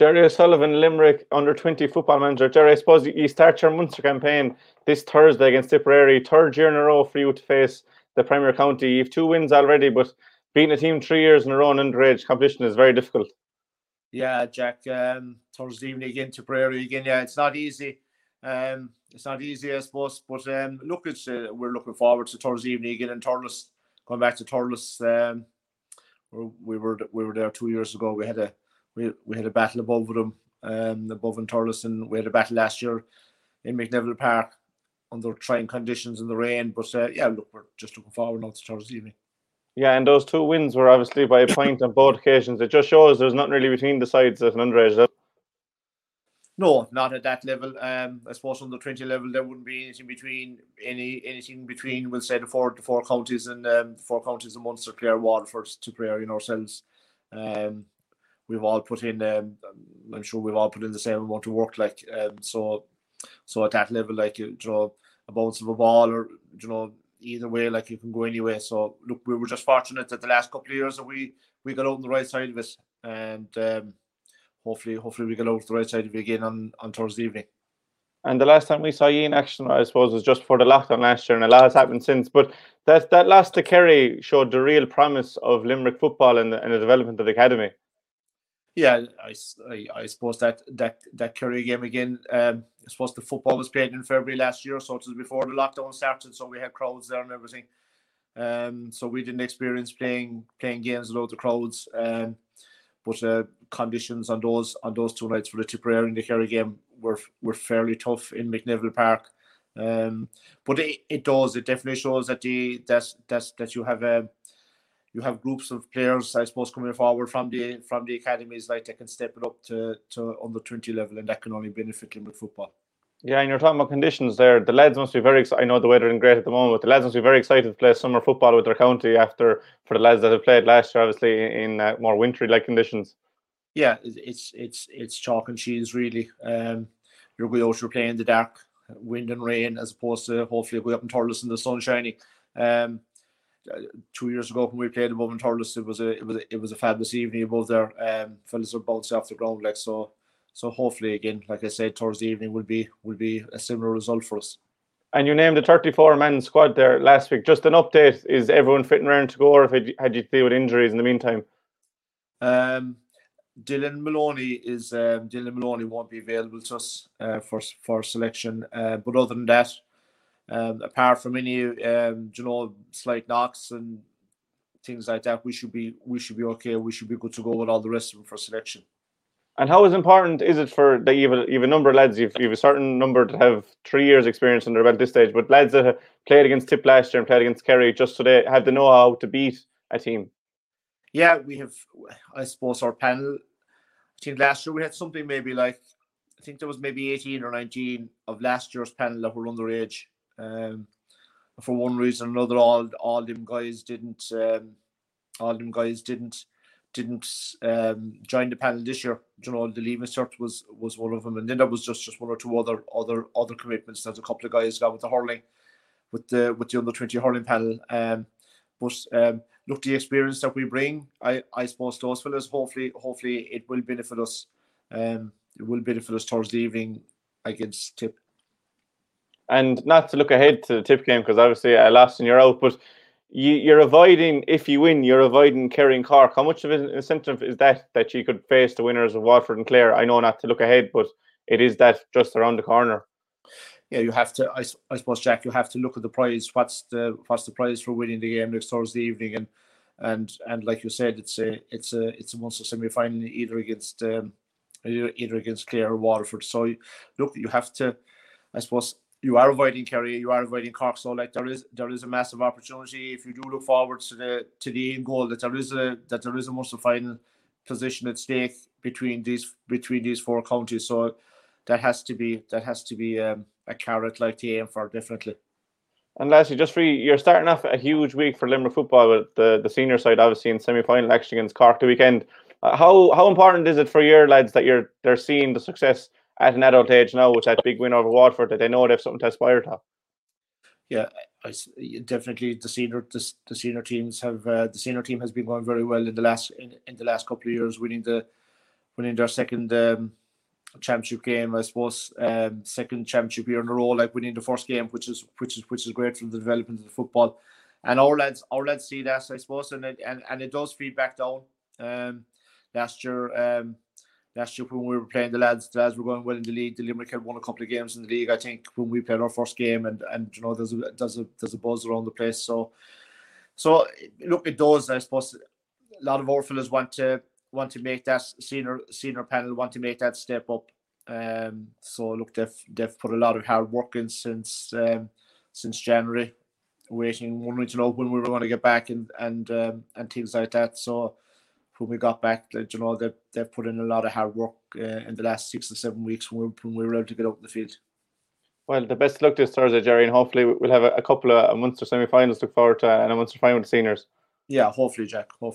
Jerry O'Sullivan, Limerick under 20 football manager. Jerry, I suppose you start your Munster campaign this Thursday against Tipperary, third year in a row for you to face the Premier County. You've two wins already, but beating a team three years in a row in underage competition is very difficult. Yeah, Jack. Um, Thursday evening again, Tipperary again. Yeah, it's not easy. Um, it's not easy, I suppose. But um, look, it's uh, we're looking forward to Thursday evening again in Thurles. Going back to Thurles, um, we were we were there two years ago. We had a we, we had a battle above them, um, above in Thurles, and we had a battle last year in Mick Neville Park under trying conditions in the rain. But uh, yeah, look, we're just looking forward now to Thursday evening. Yeah, and those two wins were obviously by a point on both occasions. It just shows there's nothing really between the sides at an underage. No, not at that level. Um, I suppose on the twenty level there wouldn't be anything between any anything between we'll say the four the four counties and um, the four counties of Munster, Clare, Waterford, Tipperary, and ourselves. Um, we've all put in. Um, I'm sure we've all put in the same amount of work. Like um, so, so at that level, like you know, a bounce of a ball or you know, either way, like you can go anyway. So look, we were just fortunate that the last couple of years that we we got out on the right side of it, and um, hopefully, hopefully we get out the right side of it again on on Thursday evening. And the last time we saw you in action, I suppose, was just for the lockdown last year, and a lot has happened since. But that that last to Kerry showed the real promise of Limerick football and the, and the development of the academy. Yeah, I, I, I, suppose that that that Kerry game again. Um, I suppose the football was played in February last year, so it was before the lockdown started. So we had crowds there and everything. Um, so we didn't experience playing playing games without the crowds. Um, but uh, conditions on those on those two nights for the Tipperary and the Kerry game were were fairly tough in Mick Neville Park. Um, but it, it does it definitely shows that the that that that you have a um, you have groups of players, I suppose, coming forward from the from the academies, like they can step it up to to under twenty level, and that can only benefit them with football. Yeah, and you're talking about conditions there. The lads must be very excited. I know the weather isn't great at the moment, but the lads must be very excited to play summer football with their county after for the lads that have played last year, obviously in uh, more wintry like conditions. Yeah, it's it's it's chalk and cheese really. Um, you're going out, you're playing in the dark, wind and rain, as opposed to hopefully go up in Thurles in the sun shining. Um, two years ago when we played above in Thurles, it was a it was a, it was a fabulous evening above there. Um, fellas are bouncing off the ground like so. So hopefully again, like I said, Thursday evening will be will be a similar result for us. And you named the 34 man squad there last week. Just an update: is everyone fitting around to go, or had you, had you to deal with injuries in the meantime? Um, Dylan Maloney is um, Dylan Maloney won't be available to us uh, for for selection. Uh, but other than that, um, apart from any um, you know slight knocks and things like that, we should be we should be okay. We should be good to go with all the rest of them for selection. And how is important is it for that you have a, you have a number of lads, you've, you have a certain number that have three years experience under belt this stage, but lads that have played against Tip last year and played against Kerry just so they have the know how to beat a team? Yeah, we have, I suppose, our panel. I think last year we had something maybe like, I think there was maybe 18 or 19 of last year's panel that were underage. Um, for one reason or another, all all them guys didn't, um, all them guys didn't didn't um, join the panel this year. You know, the leaving cert was was one of them, and then there was just just one or two other other other commitments. There's a couple of guys got with the hurling, with the with the under twenty hurling panel. Um, but um, look, the experience that we bring, I I suppose those fellas, hopefully hopefully it will benefit us. Um, it will benefit us Thursday evening against Tip. And not to look ahead to the Tip game because obviously I lost and you're out, but you, are avoiding if you win, you're avoiding Kerry and Cork. How much of an incentive is that that you could face the winners of Waterford and Clare? I know not to look ahead, but it is that just around the corner. Yeah, you have to. I, I suppose, Jack, you have to look at the prize. What's the what's the prize for winning the game next Thursday evening? And and and like you said, it's a it's a it's a Munster semi final either against um, either against Clare or Waterford. So look, you have to. I suppose you are avoiding Kerry, you are avoiding Cork. So like there is there is a massive opportunity if you do look forward to the to the end goal that there is a that there is a Munster final position at stake between these between these four counties. So that has to be that has to be um, a carrot like to aim for definitely. And lastly, just for you, you're starting off a huge week for Limerick football with the, the senior side, obviously in semi final action against Cork the weekend. Uh, how how important is it for your lads that you're they're seeing the success at an adult age now with that big win over Waterford that they know they have something to aspire to. Yeah, I, definitely the senior the, the senior teams have uh, the senior team has been going very well in the last in, in the last couple of years, winning the winning their second um, championship game, I suppose, um, second championship year in a row, like winning the first game, which is which is which is great for the development of the football. And our lads, our lads see that, I suppose, and it, and, and it does feed back down. Um, last year, um, last year when we were playing the lads, the lads were going well in the league. The Limerick had won a couple of games in the league, I think, when we played our first game, and and you know there's a there's a there's a buzz around the place. So, so look, it does. I suppose a lot of our fellas want to want to make that senior senior panel want to make that step up. Um, so look, they've they've put a lot of hard work in since um, since January, waiting, wanting to know when we were going to get back and and um, and things like that. So when we got back, like, you know, they they've put in a lot of hard work uh, in the last six or seven weeks when we, when we were able to get out in the field. Well, the best of luck this Thursday, Jerry, and hopefully we'll have a, a couple of Munster semi-finals to look forward to and a Munster final with the seniors. Yeah, hopefully, Jack. Hopefully.